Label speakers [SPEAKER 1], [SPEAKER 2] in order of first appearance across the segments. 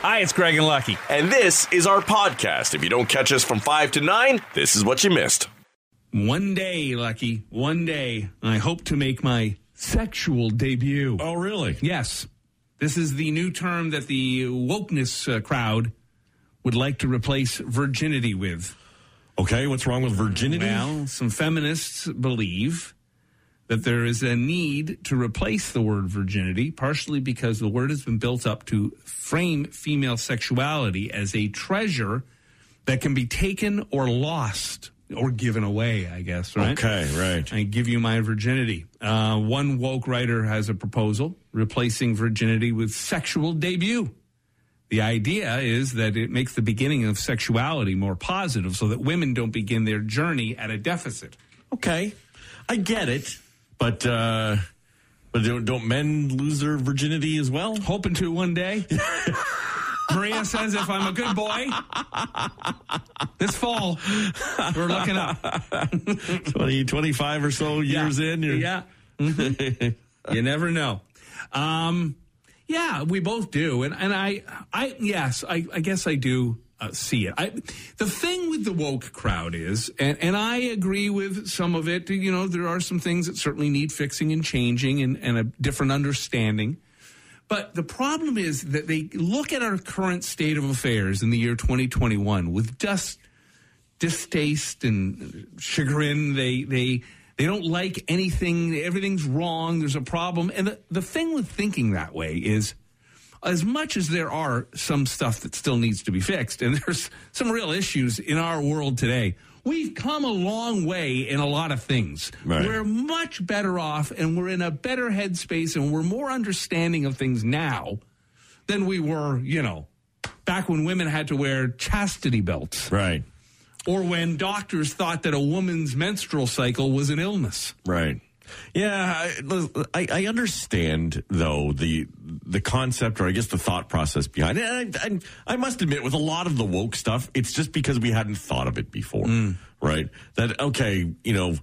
[SPEAKER 1] Hi, it's Greg and Lucky.
[SPEAKER 2] And this is our podcast. If you don't catch us from 5 to 9, this is what you missed.
[SPEAKER 1] One day, Lucky, one day, I hope to make my sexual debut.
[SPEAKER 3] Oh, really?
[SPEAKER 1] Yes. This is the new term that the wokeness uh, crowd would like to replace virginity with.
[SPEAKER 3] Okay, what's wrong with virginity?
[SPEAKER 1] Well, some feminists believe that there is a need to replace the word virginity, partially because the word has been built up to frame female sexuality as a treasure that can be taken or lost or given away, I guess, right?
[SPEAKER 3] Okay, right.
[SPEAKER 1] I give you my virginity. Uh, one woke writer has a proposal replacing virginity with sexual debut. The idea is that it makes the beginning of sexuality more positive so that women don't begin their journey at a deficit.
[SPEAKER 3] Okay, I get it, but uh, but don't, don't men lose their virginity as well?
[SPEAKER 1] Hoping to one day. Maria says if I'm a good boy, this fall, we're looking up.
[SPEAKER 3] 20, 25 or so years in. You're,
[SPEAKER 1] Yeah. Mhm. you never know. Um, yeah, we both do. And, and I, I, yes, I, I guess I do uh, see it. I, the thing with the woke crowd is, and, and I agree with some of it, you know, there are some things that certainly need fixing and changing and, and a different understanding. But the problem is that they look at our current state of affairs in the year 2021 with just distaste and chagrin. They they they don't like anything. Everything's wrong. There's a problem. And the, the thing with thinking that way is, as much as there are some stuff that still needs to be fixed, and there's some real issues in our world today. We've come a long way in a lot of things.
[SPEAKER 3] Right.
[SPEAKER 1] We're much better off and we're in a better headspace and we're more understanding of things now than we were, you know, back when women had to wear chastity belts
[SPEAKER 3] Right,
[SPEAKER 1] or when doctors thought that a woman's menstrual cycle was an illness.
[SPEAKER 3] right. Yeah, I, I I understand though the the concept, or I guess the thought process behind it. And I, I, I must admit, with a lot of the woke stuff, it's just because we hadn't thought of it before, right? That okay, you know.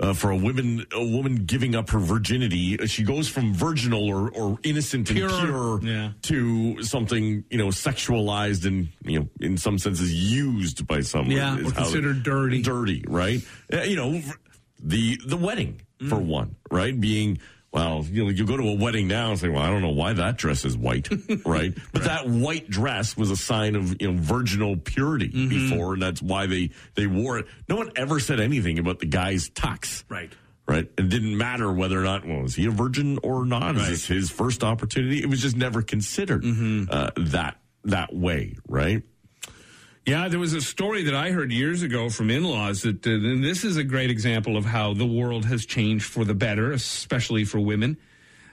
[SPEAKER 3] Uh, for a woman, a woman giving up her virginity, uh, she goes from virginal or, or innocent and
[SPEAKER 1] Pure.
[SPEAKER 3] pure
[SPEAKER 1] Yeah.
[SPEAKER 3] to something you know sexualized and you know in some senses used by someone.
[SPEAKER 1] Yeah, considered dirty.
[SPEAKER 3] dirty, right? Uh, you know, the the wedding for
[SPEAKER 1] Mm.
[SPEAKER 3] one, right? Being well, you know, you go to a wedding now and say, "Well, I don't know why that dress is white," right? But that white dress was a sign of you know virginal purity
[SPEAKER 1] Mm-hmm.
[SPEAKER 3] before, and that's why they they wore it. No one ever said anything about the guy's tux,
[SPEAKER 1] Right.
[SPEAKER 3] Right, it didn't matter whether or not well, was he a virgin or not. Is this his first opportunity? It was just never considered
[SPEAKER 1] Mm-hmm.
[SPEAKER 3] uh, that that way, right?
[SPEAKER 1] Yeah, there was a story that I heard years ago from in laws that, uh, and this is a great example of how the world has changed for the better, especially for women.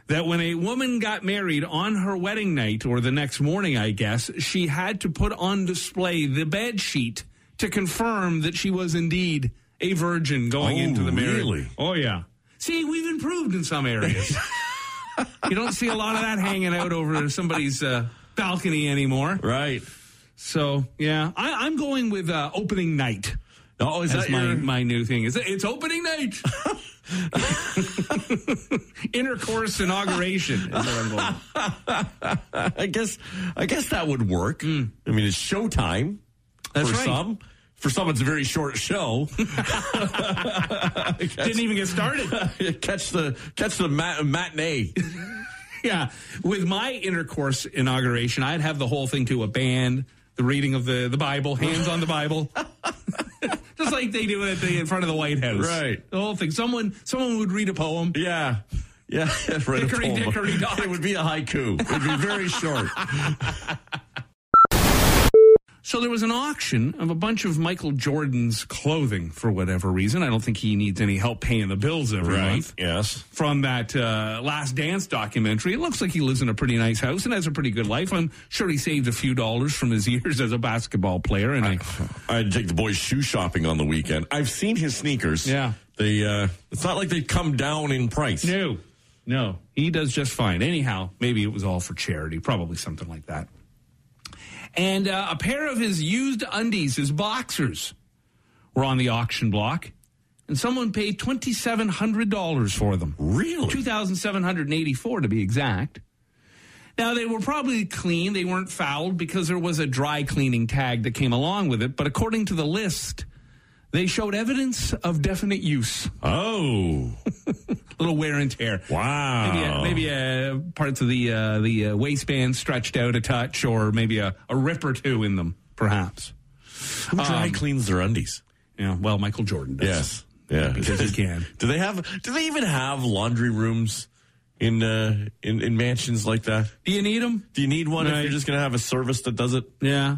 [SPEAKER 1] That when a woman got married on her wedding night or the next morning, I guess, she had to put on display the bed sheet to confirm that she was indeed a virgin going
[SPEAKER 3] Oh,
[SPEAKER 1] into the marriage.
[SPEAKER 3] really?
[SPEAKER 1] Oh, yeah. See, we've improved in some areas. you don't see a lot of that hanging out over somebody's uh, balcony anymore.
[SPEAKER 3] Right.
[SPEAKER 1] So yeah, I, I'm going with uh, opening night.
[SPEAKER 3] Oh, is
[SPEAKER 1] As
[SPEAKER 3] that
[SPEAKER 1] my
[SPEAKER 3] your,
[SPEAKER 1] my new thing is it, it's opening night. Intercourse inauguration is what I'm going.
[SPEAKER 3] I guess I guess that would work. I mean, it's showtime.
[SPEAKER 1] That's
[SPEAKER 3] for
[SPEAKER 1] right.
[SPEAKER 3] some. For some, it's a very short show.
[SPEAKER 1] Didn't even get started.
[SPEAKER 3] catch the catch the mat- matinee.
[SPEAKER 1] yeah, with my intercourse inauguration, I'd have the whole thing to a band, the reading of the the Bible, hands on the Bible. Just like they do at the in front of the White House,
[SPEAKER 3] Right.
[SPEAKER 1] The whole thing. Someone, someone would read a poem.
[SPEAKER 3] Yeah, yeah. Right, a
[SPEAKER 1] Hickory
[SPEAKER 3] poem.
[SPEAKER 1] dickory dock.
[SPEAKER 3] It would be a haiku. It would be very short.
[SPEAKER 1] So there was an auction of a bunch of Michael Jordan's clothing for whatever reason. I don't think he needs any help paying the bills every month.
[SPEAKER 3] Yes.
[SPEAKER 1] From that uh, Last Dance documentary, it looks like he lives in a pretty nice house and has a pretty good life. I'm sure he saved a few dollars from his years as a basketball player. And I,
[SPEAKER 3] I had to take the boys shoe shopping on the weekend. I've seen his sneakers.
[SPEAKER 1] Yeah.
[SPEAKER 3] They. Uh, it's not like they come down in price.
[SPEAKER 1] no, no, he does just fine. Anyhow, maybe it was all for charity, probably something like that. And uh, a pair of his used undies, his boxers, were on the auction block, and someone paid twenty seven hundred dollars for them.
[SPEAKER 3] Really?
[SPEAKER 1] Two thousand seven hundred eighty four to be exact. Now they were probably clean; they weren't fouled because there was a dry cleaning tag that came along with it. But according to the list, they showed evidence of definite use,
[SPEAKER 3] Oh, A
[SPEAKER 1] little wear and tear.
[SPEAKER 3] wow.
[SPEAKER 1] Maybe, a, maybe uh, parts of the uh, the uh, waistband stretched out a touch, or maybe a, a rip or two in them, perhaps.
[SPEAKER 3] Who dry
[SPEAKER 1] um,
[SPEAKER 3] cleans their undies?
[SPEAKER 1] Yeah, well, Michael Jordan does.
[SPEAKER 3] Yes. Yeah.
[SPEAKER 1] Because he can.
[SPEAKER 3] do they have do they even have laundry rooms in uh in, in mansions like that?
[SPEAKER 1] Do you need them?
[SPEAKER 3] Do you need one if you're just gonna have a service that does it
[SPEAKER 1] Yeah.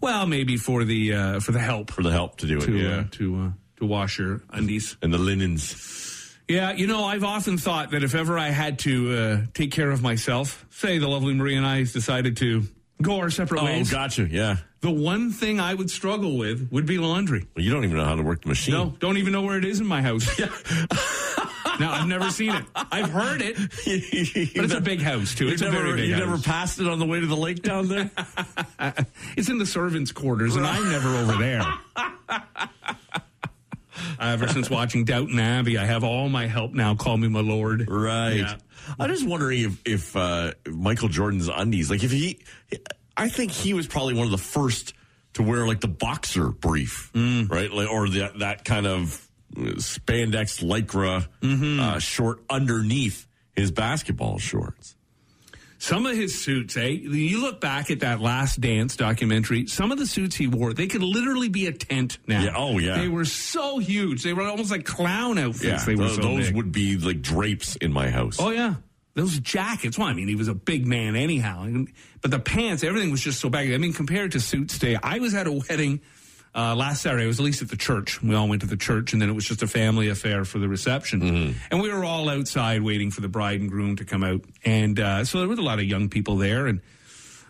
[SPEAKER 1] Well, maybe for the uh, for the help
[SPEAKER 3] for the help to do it?
[SPEAKER 1] to
[SPEAKER 3] yeah.
[SPEAKER 1] uh, to uh, to wash your undies.
[SPEAKER 3] and the linens.
[SPEAKER 1] Yeah, you know, I've often thought that if ever I had to uh, take care of myself, say the lovely Marie and I decided to go our separate
[SPEAKER 3] Oh,
[SPEAKER 1] ways,
[SPEAKER 3] gotcha. Yeah.
[SPEAKER 1] the one thing I would struggle with would be laundry.
[SPEAKER 3] Well, you don't even know how to work the machine.
[SPEAKER 1] No, don't even know where it is in my house. no, I've never seen it. I've heard it, but it's a big house too. It's
[SPEAKER 3] you
[SPEAKER 1] a
[SPEAKER 3] never,
[SPEAKER 1] very big
[SPEAKER 3] you
[SPEAKER 1] house.
[SPEAKER 3] never passed it on the way to the lake down there?
[SPEAKER 1] It's in the servants' quarters, and I'm never over there. Ever since watching Downton Abbey, I have all my help now call me my lord.
[SPEAKER 3] right.
[SPEAKER 1] Yeah.
[SPEAKER 3] I'm just wondering if, if uh, Michael Jordan's undies, like if he, I think he was probably one of the first to wear like the boxer brief, right? Like, or that, that kind of spandex lycra uh, short underneath his basketball shorts.
[SPEAKER 1] Some of his suits, eh? You look back at that Last Dance documentary. Some of the suits he wore, they could literally be a tent now.
[SPEAKER 3] Yeah, oh, yeah.
[SPEAKER 1] They were so huge. They were almost like clown outfits. Yeah, they were
[SPEAKER 3] those,
[SPEAKER 1] so
[SPEAKER 3] those
[SPEAKER 1] big.
[SPEAKER 3] would be like drapes in my house.
[SPEAKER 1] Oh yeah, those jackets. Well, I mean, he was a big man anyhow, but the pants, everything was just so baggy. I mean, compared to suits today, I was at a wedding uh, last Saturday. I was at least at the church. We all went to the church, and then it was just a family affair for the reception. And we were all outside waiting for the bride and groom to come out, and uh, so there was a lot of young people there, and.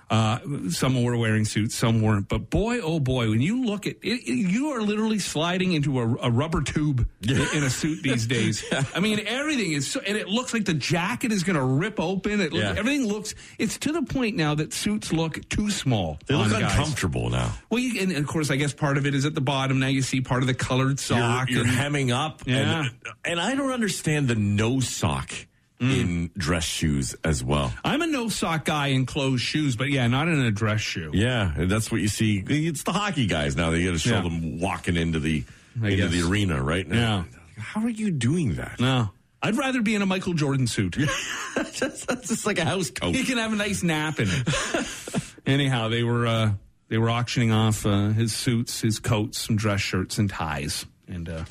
[SPEAKER 1] Uh, some were wearing suits, some weren't. But boy, oh boy, when you look at it, you are literally sliding into a, a rubber tube in, in a suit these days. I mean, everything is, so, and it looks like the jacket is going to rip open. It,
[SPEAKER 3] Yeah.
[SPEAKER 1] everything looks. It's to the point now that suits look too small.
[SPEAKER 3] They look
[SPEAKER 1] on guys.
[SPEAKER 3] uncomfortable now.
[SPEAKER 1] Well, you, and of course, I guess part of it is at the bottom. Now you see part of the colored sock.
[SPEAKER 3] You're, you're
[SPEAKER 1] and-
[SPEAKER 3] hemming up.
[SPEAKER 1] Yeah.
[SPEAKER 3] And, and I don't understand the no sock in dress shoes as well.
[SPEAKER 1] I'm a no sock guy in closed shoes, but yeah, not in a dress shoe.
[SPEAKER 3] Yeah, and that's what you see. It's the hockey guys now. They got to show
[SPEAKER 1] Yeah.
[SPEAKER 3] them walking into the
[SPEAKER 1] I
[SPEAKER 3] into
[SPEAKER 1] guess.
[SPEAKER 3] the arena, right?
[SPEAKER 1] Yeah.
[SPEAKER 3] How are you doing that?
[SPEAKER 1] No, I'd rather be in a Michael Jordan suit.
[SPEAKER 3] that's, that's just like a house coat.
[SPEAKER 1] he can have a nice nap in it. Anyhow, they were uh, they were auctioning off uh, his suits, his coats, some dress shirts, and ties. And uh,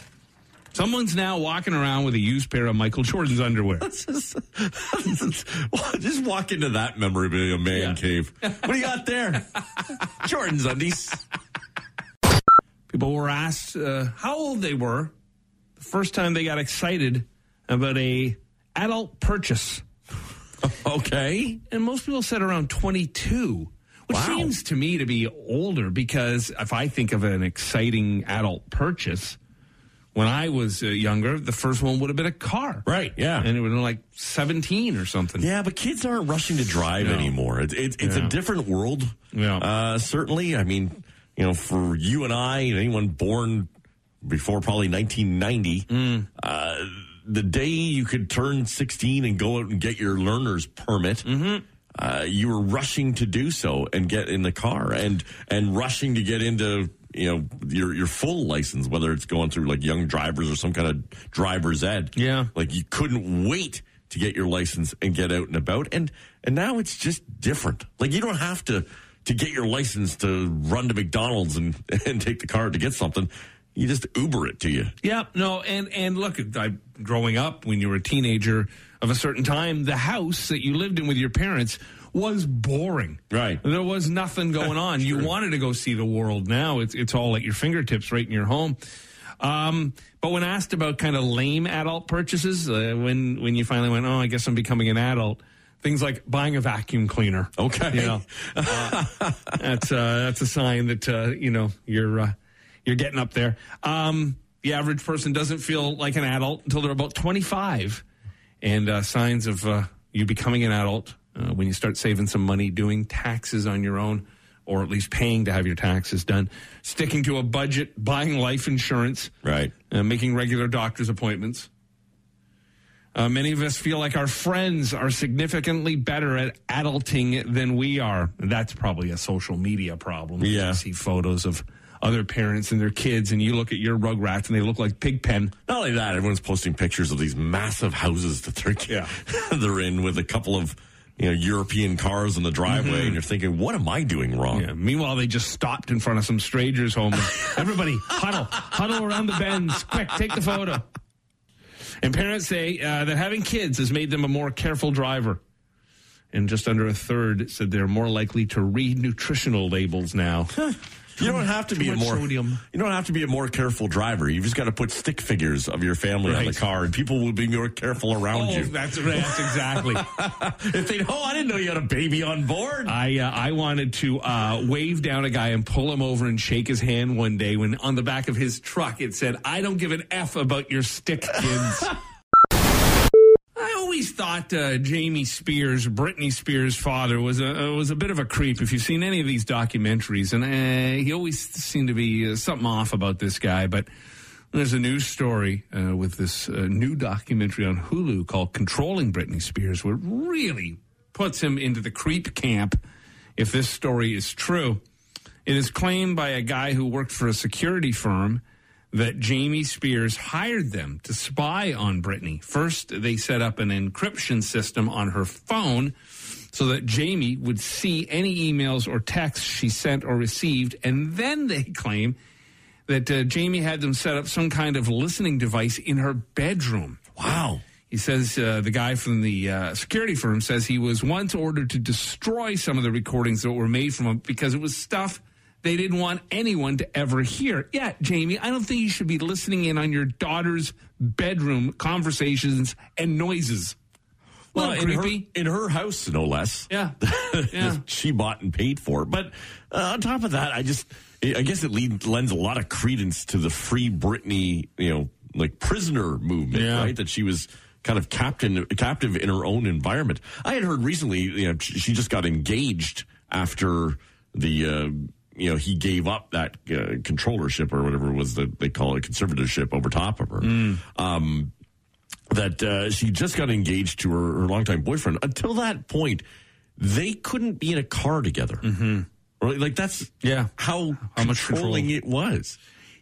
[SPEAKER 1] someone's now walking around with a used pair of Michael Jordan's underwear.
[SPEAKER 3] just, just walk into that memorabilia man
[SPEAKER 1] Yeah.
[SPEAKER 3] cave. What do you got there? Jordan's undies.
[SPEAKER 1] People were asked uh, how old they were the first time they got excited about a adult purchase,
[SPEAKER 3] Okay.
[SPEAKER 1] and most people said around 22. Which
[SPEAKER 3] Wow.
[SPEAKER 1] seems to me to be older because if I think of an exciting adult purchase, when I was uh, younger, the first one would have been a car.
[SPEAKER 3] Right. Yeah.
[SPEAKER 1] And it would have been like 17 or something.
[SPEAKER 3] Yeah, but kids aren't rushing to drive
[SPEAKER 1] No.
[SPEAKER 3] anymore. It's it's, it's
[SPEAKER 1] Yeah.
[SPEAKER 3] a different world.
[SPEAKER 1] Yeah.
[SPEAKER 3] Uh, certainly, I mean, you know, for you and I, and anyone born before probably 1990,
[SPEAKER 1] Mm.
[SPEAKER 3] uh, the day you could turn 16 and go out and get your learner's permit.
[SPEAKER 1] Mm-hmm.
[SPEAKER 3] Uh, you were rushing to do so and get in the car and and rushing to get into you know your your full license, whether it's going through like young drivers or some kind of driver's ed.
[SPEAKER 1] Yeah.
[SPEAKER 3] Like you couldn't wait to get your license and get out and about. And and now it's just different. Like you don't have to to get your license to run to McDonald's and and take the car to get something. You just Uber it to you.
[SPEAKER 1] Yeah, no, and and look, I, growing up when you were a teenager of a certain time, the house that you lived in with your parents was boring.
[SPEAKER 3] Right.
[SPEAKER 1] There was nothing going on. you wanted to go see the world. Now it's it's all at your fingertips, right in your home. Um, but when asked about kind of lame adult purchases, uh, when when you finally went, oh, I guess I'm becoming an adult. Things like buying a vacuum cleaner.
[SPEAKER 3] Okay.
[SPEAKER 1] You know, uh, that's uh, that's a sign that uh, you know you're uh, you're getting up there. Um, the average person doesn't feel like an adult until they're about 25, and uh, signs of uh, you becoming an adult uh, when you start saving some money, doing taxes on your own, or at least paying to have your taxes done, sticking to a budget, buying life insurance,
[SPEAKER 3] Right.
[SPEAKER 1] uh, making regular doctor's appointments. Uh, many of us feel like our friends are significantly better at adulting than we are. That's probably a social media problem.
[SPEAKER 3] Yeah.
[SPEAKER 1] You see photos of other parents and their kids, and you look at your rugrats and they look like Pigpen.
[SPEAKER 3] Not only that, everyone's posting pictures of these massive houses that they're
[SPEAKER 1] Yeah.
[SPEAKER 3] they're in with a couple of you know European cars in the driveway, and you're thinking, what am I doing wrong?
[SPEAKER 1] Yeah. Meanwhile, they just stopped in front of some strangers' home. Everybody, huddle, huddle around the bends. Quick, take the photo. And parents say uh, that having kids has made them a more careful driver. And just under a third said they're more likely to read nutritional labels now.
[SPEAKER 3] You don't have to be a more
[SPEAKER 1] sodium.
[SPEAKER 3] you don't have to be a more careful driver. You've just got to put stick figures of your family on the car, and people will be more careful around
[SPEAKER 1] Oh,
[SPEAKER 3] you.
[SPEAKER 1] that's, that's exactly.
[SPEAKER 3] if they, oh, I didn't know you had a baby on board.
[SPEAKER 1] I uh, I wanted to uh, wave down a guy and pull him over and shake his hand one day when on the back of his truck it said, "I don't give an f about your stick, kids." Thought uh, Jamie Spears, Britney Spears' father, was a uh, was a bit of a creep. If you've seen any of these documentaries, and uh, he always seemed to be uh, something off about this guy, but. There's a news story uh, with this uh, new documentary on Hulu called Controlling Britney Spears, where really puts him into the creep camp if this story is true. It is claimed by a guy who worked for a security firm that Jamie Spears hired them to spy on Britney. First, they set up an encryption system on her phone so that Jamie would see any emails or texts she sent or received, and then they claim that uh, Jamie had them set up some kind of listening device in her bedroom.
[SPEAKER 3] wow.
[SPEAKER 1] He says uh, the guy from the uh, security firm says he was once ordered to destroy some of the recordings that were made from him because it was stuff they didn't want anyone to ever hear. Yeah, Jamie, I don't think you should be listening in on your daughter's bedroom conversations and noises. Well,
[SPEAKER 3] in her,
[SPEAKER 1] creepy.
[SPEAKER 3] in her house, no less.
[SPEAKER 1] Yeah, yeah.
[SPEAKER 3] she bought and paid for. But uh, on top of that, I just, I guess it lead, lends a lot of credence to the free Britney, you know, like prisoner movement,
[SPEAKER 1] Yeah.
[SPEAKER 3] right? That she was kind of captain, captive in her own environment. I had heard recently, you know, she she just got engaged after the, uh, you know, he gave up that uh, controllership or whatever it was that they call it, conservatorship over top of her. Um, that uh, she just got engaged to her, her longtime boyfriend. Until that point, they couldn't be in a car together. Mm-hmm. Right? Like that's
[SPEAKER 1] Yeah.
[SPEAKER 3] how,
[SPEAKER 1] How much
[SPEAKER 3] controlling it was.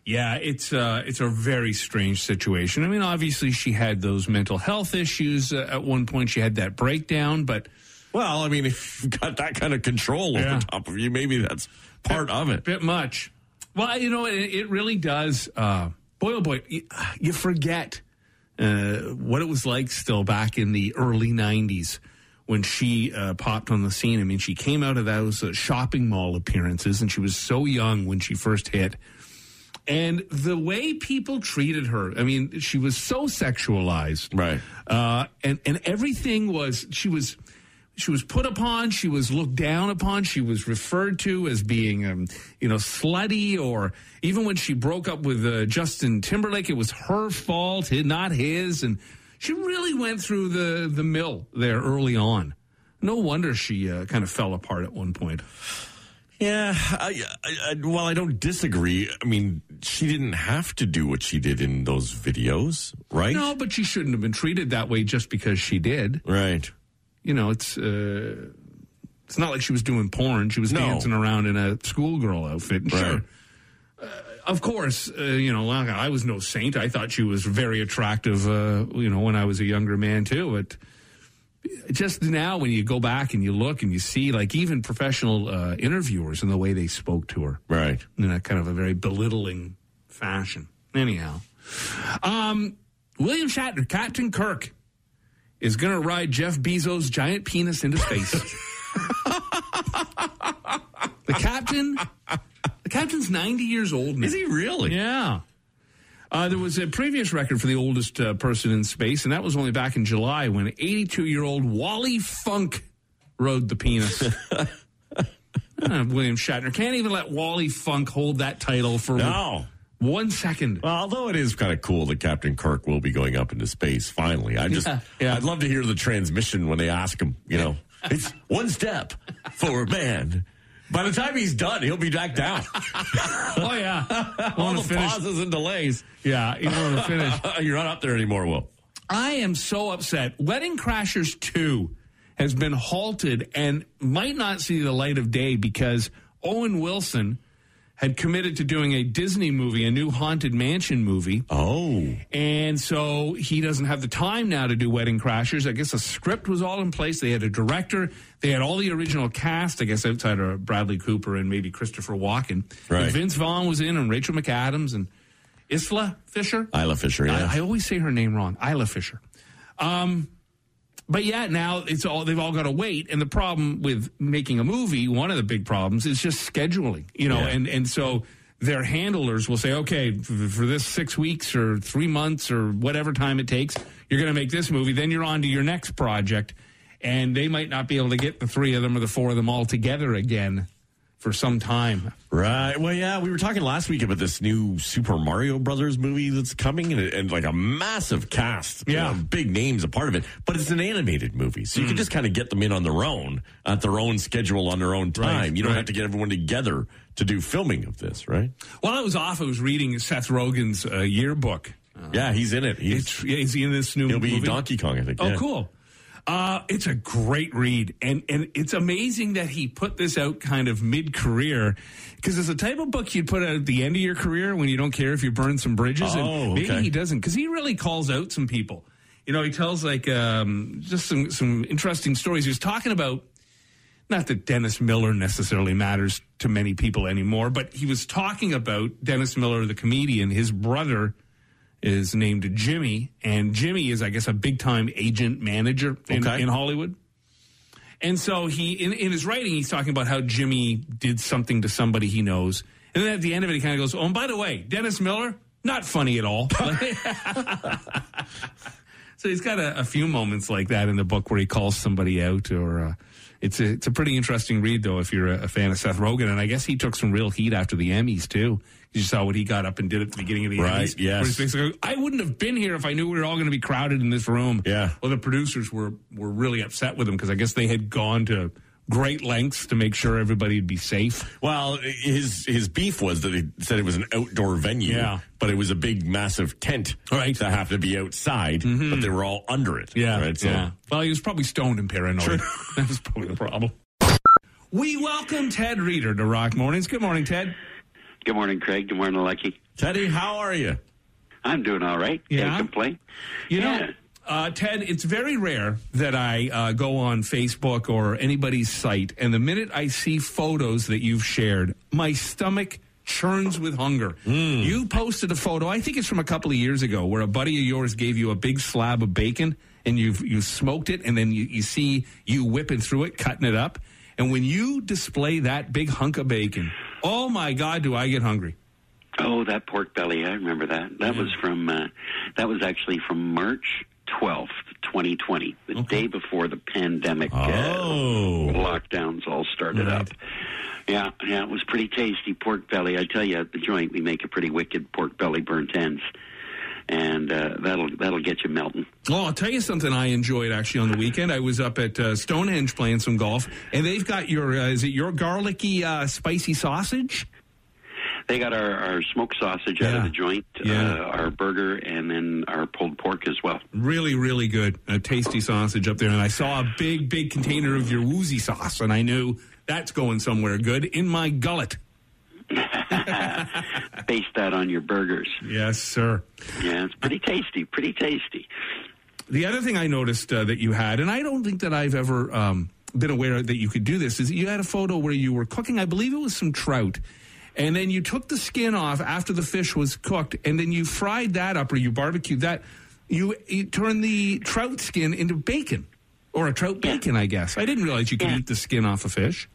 [SPEAKER 1] Yeah, it's uh, it's a very strange situation. I mean, obviously she had those mental health issues. Uh, at one point, she had that breakdown, but
[SPEAKER 3] Well, I mean, if you've got that kind of control
[SPEAKER 1] Yeah.
[SPEAKER 3] over top of you, maybe that's part of it.
[SPEAKER 1] bit much. Well, you know, it, it really does. Uh, boy, oh boy, you, you forget uh, what it was like still back in the early '90s when she uh, popped on the scene. I mean, she came out of those uh, shopping mall appearances, and she was so young when she first hit. And the way people treated her, I mean, she was so sexualized,
[SPEAKER 3] Right.
[SPEAKER 1] uh, and and everything was she was she was put upon, she was looked down upon, she was referred to as being um, you know slutty, or even when she broke up with uh, Justin Timberlake, it was her fault, not his, and she really went through the the mill there early on. No wonder she uh, kind of fell apart at one point.
[SPEAKER 3] Yeah. I, I, I, while I don't disagree, I mean, she didn't have to do what she did in those videos, right?
[SPEAKER 1] No, but she shouldn't have been treated that way just because she did.
[SPEAKER 3] Right.
[SPEAKER 1] You know, it's uh, it's not like she was doing porn. She was
[SPEAKER 3] No.
[SPEAKER 1] dancing around in a schoolgirl outfit.
[SPEAKER 3] Right.
[SPEAKER 1] Sure, uh, of course, uh, you know, I was no saint. I thought she was very attractive, uh, you know, when I was a younger man too. But just now, when you go back and you look and you see, like even professional uh, interviewers and the way they spoke to her
[SPEAKER 3] Right.
[SPEAKER 1] in a kind of a very belittling fashion. Anyhow, um, William Shatner, Captain Kirk, is going to ride Jeff Bezos' giant penis into space. the captain, the captain's ninety years old now.
[SPEAKER 3] Is he really?
[SPEAKER 1] Yeah. Uh, there was a previous record for the oldest uh, person in space, and that was only back in July when 82 year old Wally Funk rode the penis. Uh, William Shatner can't even let Wally Funk hold that title for
[SPEAKER 3] No.
[SPEAKER 1] One second.
[SPEAKER 3] Well, although it is kind of cool that Captain Kirk will be going up into space finally. I just,
[SPEAKER 1] Yeah, yeah.
[SPEAKER 3] I'd love to hear the transmission when they ask him. You know, it's one step for man. By the time he's done, he'll be back down.
[SPEAKER 1] Oh yeah,
[SPEAKER 3] All the
[SPEAKER 1] finish?
[SPEAKER 3] pauses and delays.
[SPEAKER 1] Yeah, you want to finish?
[SPEAKER 3] You're not up there anymore, Will.
[SPEAKER 1] I am so upset. Wedding Crashers 2 has been halted and might not see the light of day because Owen Wilson had committed to doing a Disney movie, a new Haunted Mansion movie.
[SPEAKER 3] Oh.
[SPEAKER 1] And so he doesn't have the time now to do Wedding Crashers. I guess the script was all in place. They had a director. They had all the original cast, I guess, outside of Bradley Cooper and maybe Christopher Walken.
[SPEAKER 3] Right.
[SPEAKER 1] And Vince Vaughn was in and Rachel McAdams and Isla Fisher.
[SPEAKER 3] Isla Fisher, yeah.
[SPEAKER 1] I, I always say her name wrong. Isla Fisher. Um, but yeah, now it's all they've all got to wait. And the problem with making a movie, one of the big problems is just scheduling. You know,
[SPEAKER 3] Yeah.
[SPEAKER 1] and and so their handlers will say, okay, for, for this six weeks or three months or whatever time it takes, you're going to make this movie. Then you're on to your next project, and they might not be able to get the three of them or the four of them all together again for some time.
[SPEAKER 3] Right. Well, yeah, we were talking last week about this new Super Mario Brothers movie that's coming, and, and like a massive cast, you
[SPEAKER 1] Yeah.
[SPEAKER 3] know, big names a part of it. But it's an animated movie, so you can just kind of get them in on their own, at their own schedule, on their own time.
[SPEAKER 1] Right,
[SPEAKER 3] you don't
[SPEAKER 1] right.
[SPEAKER 3] have to get everyone together to do filming of this, right?
[SPEAKER 1] While I was off, I was reading Seth Rogen's uh, yearbook.
[SPEAKER 3] yeah, he's in it. He's
[SPEAKER 1] is he in this new
[SPEAKER 3] he'll be
[SPEAKER 1] movie?
[SPEAKER 3] Donkey Kong, I think.
[SPEAKER 1] Oh,
[SPEAKER 3] yeah.
[SPEAKER 1] cool. Uh, it's a great read, and and it's amazing that he put this out kind of mid career, because it's a type of book you'd put out at the end of your career when you don't care if you burn some bridges.
[SPEAKER 3] Oh,
[SPEAKER 1] and maybe
[SPEAKER 3] okay.
[SPEAKER 1] he doesn't, because he really calls out some people. You know, he tells like um, just some some interesting stories. He was talking about not that Dennis Miller necessarily matters to many people anymore, but he was talking about Dennis Miller, the comedian. His brother is named Jimmy, and Jimmy is, I guess, a big time agent manager in,
[SPEAKER 3] Okay.
[SPEAKER 1] in Hollywood. And so he, in, in his writing, he's talking about how Jimmy did something to somebody he knows. And then at the end of it, he kind of goes, Oh, and by the way, Dennis Miller, not funny at all. so he's got a, a few moments like that in the book where he calls somebody out or, uh, it's a, it's a pretty interesting read though if you're a, a fan of Seth Rogen and I guess he took some real heat after the Emmys too. You saw what he got up and did at the beginning of the
[SPEAKER 3] Right,
[SPEAKER 1] Emmys.
[SPEAKER 3] yes.
[SPEAKER 1] Basically, I wouldn't have been here if I knew we were all going to be crowded in this room.
[SPEAKER 3] Yeah.
[SPEAKER 1] Well, the producers were were really upset with him because I guess they had gone to great lengths to make sure everybody would be safe.
[SPEAKER 3] Well, his his beef was that he said it was an outdoor venue,
[SPEAKER 1] Yeah.
[SPEAKER 3] but it was a big, massive tent
[SPEAKER 1] Right.
[SPEAKER 3] that happened to be outside, but mm-hmm. they were all under it. Yeah, right? So-
[SPEAKER 1] yeah. Well, he was probably stoned and paranoid. that was probably the problem. We welcome Ted Reader to Rock Mornings. Good morning, Ted.
[SPEAKER 4] Good morning, Craig. Good morning, Lucky.
[SPEAKER 3] Teddy, how are you?
[SPEAKER 4] I'm doing all right.
[SPEAKER 1] Yeah?
[SPEAKER 4] Can't complain.
[SPEAKER 1] You know,
[SPEAKER 4] Yeah.
[SPEAKER 1] Uh, Ted, it's very rare that I uh, go on Facebook or anybody's site, and the minute I see photos that you've shared, my stomach churns with hunger. You posted a photo, I think it's from a couple of years ago, where a buddy of yours gave you a big slab of bacon, and you you smoked it, and then you, you see you whipping through it, cutting it up. And when you display that big hunk of bacon, oh my God, do I get hungry?
[SPEAKER 4] Oh, that pork belly. I remember that. That was from. Uh, that was actually from March twelfth, twenty twenty, the day before the pandemic
[SPEAKER 3] Oh.
[SPEAKER 4] uh, lockdowns all started
[SPEAKER 1] Right.
[SPEAKER 4] up. Yeah, yeah, it was pretty tasty pork belly. I tell you, at the joint we make a pretty wicked pork belly burnt ends, and uh, that'll that'll get you melting.
[SPEAKER 1] Oh, I'll tell you something I enjoyed actually on the weekend. I was up at uh, Stonehenge playing some golf, and they've got your uh, is it your garlicky uh, spicy sausage?
[SPEAKER 4] They got our, our smoked sausage out of the joint,
[SPEAKER 1] Yeah.
[SPEAKER 4] uh, our burger, and then our pulled pork as well.
[SPEAKER 1] Really, really good, a tasty sausage up there. And I saw a big, big container of your woozy sauce, and I knew that's going somewhere good in my gullet.
[SPEAKER 4] Base that on your burgers.
[SPEAKER 1] Yes, sir.
[SPEAKER 4] Yeah, it's pretty tasty. Pretty tasty.
[SPEAKER 1] The other thing I noticed uh, that you had, and I don't think that I've ever um, been aware that you could do this, is you had a photo where you were cooking, I believe it was some trout, and then you took the skin off after the fish was cooked, and then you fried that up or you barbecued that. You, you turned the trout skin into bacon, or a trout
[SPEAKER 4] Yeah.
[SPEAKER 1] bacon, I guess. I didn't realize you could
[SPEAKER 4] Yeah.
[SPEAKER 1] eat the skin off a fish.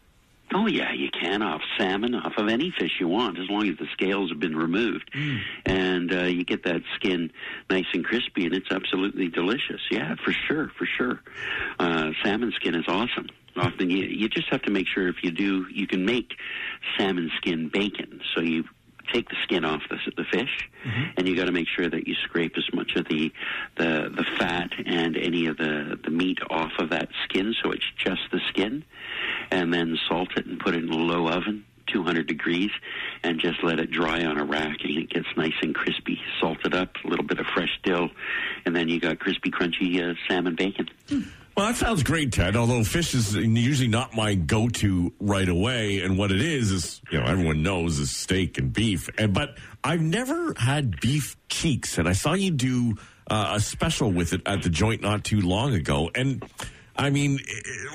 [SPEAKER 4] Oh yeah, you can off salmon, off of any fish you want, as long as the scales have been removed, and uh, you get that skin nice and crispy, and it's absolutely delicious. Yeah, for sure, for sure. Uh, salmon skin is awesome. Often you you just have to make sure if you do, you can make salmon skin bacon. So you take the skin off the, the fish, and you got to make sure that you scrape as much of the, the the fat and any of the the meat off of that skin, so it's just the skin, and then salt it and put it in a low oven. 200 degrees and just let it dry on a rack and it gets nice and crispy, salted up, a little bit of fresh dill, and then you got crispy, crunchy uh, salmon bacon.
[SPEAKER 3] Well, that sounds great, Ted. Although fish is usually not my go-to right away, and what it is is, you know, everyone knows is steak and beef. And but I've never had beef cheeks, and I saw you do uh, a special with it at the joint not too long ago, and. I mean,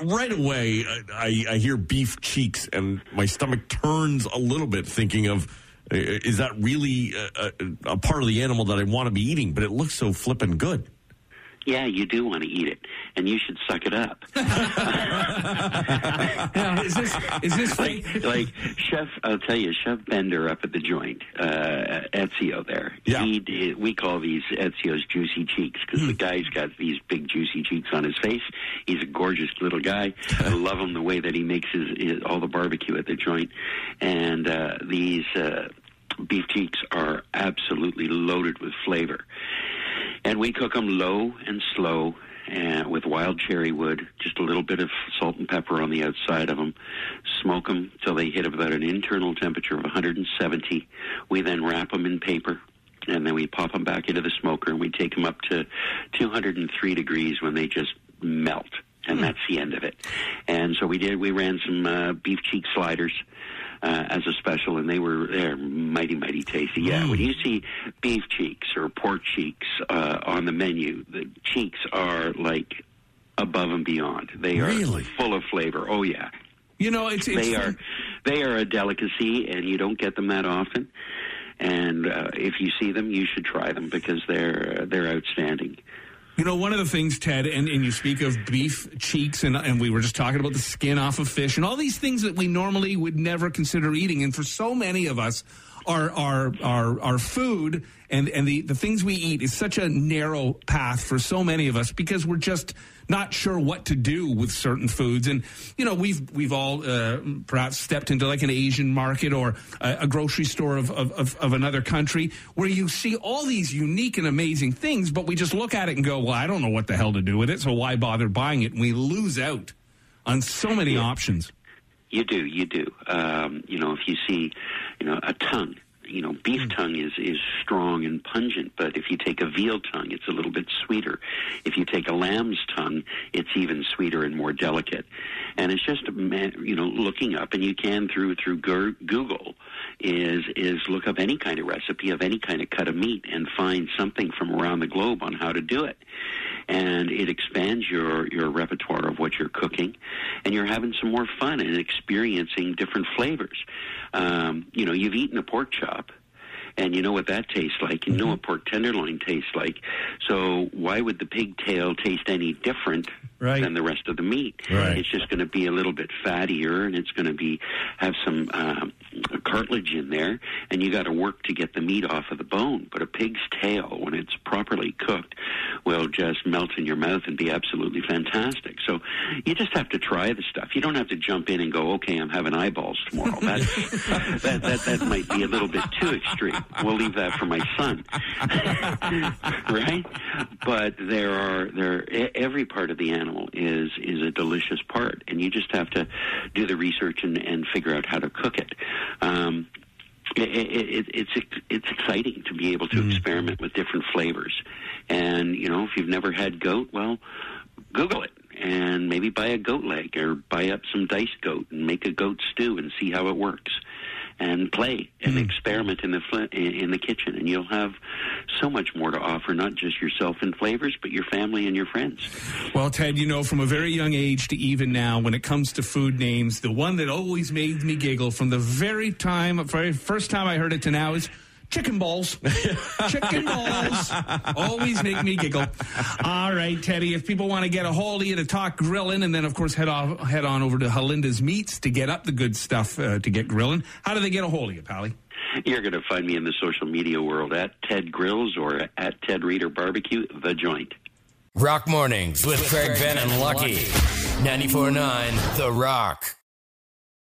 [SPEAKER 3] right away, I, I hear beef cheeks, and my stomach turns a little bit, thinking of uh, is that really a, a, a part of the animal that I want to be eating? But it looks so flippin' good.
[SPEAKER 4] Yeah, you do want to eat it, and you should suck it up.
[SPEAKER 1] Yeah, is this is this
[SPEAKER 4] like, like Chef, I'll tell you, Chef Bender up at the joint, uh, Ezio there.
[SPEAKER 3] Yeah.
[SPEAKER 4] He did, we call these Ezio's juicy cheeks because the guy's got these big juicy cheeks on his face. He's a gorgeous little guy. I love him the way that he makes his, his all the barbecue at the joint, and uh, these. Uh, Beef cheeks are absolutely loaded with flavor. And we cook them low and slow and with wild cherry wood, just a little bit of salt and pepper on the outside of them. Smoke them till they hit about an internal temperature of 170. We then wrap them in paper. And then we pop them back into the smoker and we take them up to 203 degrees when they just melt. And that's the end of it. And so we did, we ran some uh, beef cheek sliders uh, as a special, and they were they're mighty mighty tasty. Yeah, when you see beef cheeks or pork cheeks uh, on the menu, the cheeks are like above and beyond. They are
[SPEAKER 3] Really?
[SPEAKER 4] full of flavor. Oh yeah,
[SPEAKER 1] You know, it's, it's
[SPEAKER 4] they are they are a delicacy, and you don't get them that often. And uh, if you see them, you should try them because they're they're outstanding.
[SPEAKER 1] You know, one of the things, Ted, and, and you speak of beef cheeks, and, and we were just talking about the skin off of fish, and all these things that we normally would never consider eating. And for so many of us, our our our, our food and, and the, the things we eat is such a narrow path for so many of us because we're just not sure what to do with certain foods. And you know, we've we've all uh, perhaps stepped into like an Asian market or a, a grocery store of, of, of, of another country where you see all these unique and amazing things, but we just look at it and go, "Well, I don't know what the hell to do with it, so why bother buying it?" And we lose out on so many options.
[SPEAKER 4] You do, you do. Um, you know, if you see, you know, a tongue. You know, beef tongue is is strong and pungent, but if you take a veal tongue, it's a little bit sweeter. If you take a lamb's tongue, it's even sweeter and more delicate. And it's just, you know, looking up, and you can through through Google, is is look up any kind of recipe of any kind of cut of meat and find something from around the globe on how to do it and it expands your your repertoire of what you're cooking, and you're having some more fun and experiencing different flavors. Um, you know, you've eaten a pork chop. And you know what that tastes like. You know what pork tenderloin tastes like. So why would the pigtail taste any different
[SPEAKER 1] Right.
[SPEAKER 4] than the rest of the meat?
[SPEAKER 3] Right.
[SPEAKER 4] It's just going to be a little bit fattier, and it's going to be have some um, cartilage in there, and you got to work to get the meat off of the bone. But a pig's tail, when it's properly cooked, will just melt in your mouth and be absolutely fantastic. So you just have to try the stuff. You don't have to jump in and go, okay, I'm having eyeballs tomorrow. That's, that, that that might be a little bit too extreme. We'll leave that for my son, right? But there are there every part of the animal is is a delicious part, and you just have to do the research and, and figure out how to cook it. Um, it, it, it's it's exciting to be able to experiment with different flavors, and you know if you've never had goat, well, Google it and maybe buy a goat leg or buy up some diced goat and make a goat stew and see how it works, and play and hmm. experiment in the fl- in the kitchen, and you'll have so much more to offer, not just yourself in flavors, but your family and your friends.
[SPEAKER 1] Well, Ted, you know, from a very young age to even now, when it comes to food names, the one that always made me giggle from the very time, very first time I heard it to now is chicken balls. chicken balls always make me giggle. All right, Teddy. If people want to get a hold of you to talk grilling, and then of course head off, head on over to Halenda's Meats to get up the good stuff uh, to get grilling. How do they get a hold of you, Pally?
[SPEAKER 4] You're going to find me in the social media world at Ted Grills or at Ted Reader Barbecue, The Joint.
[SPEAKER 5] Rock Mornings with Craig Ben and Lucky. 94.9 The Rock.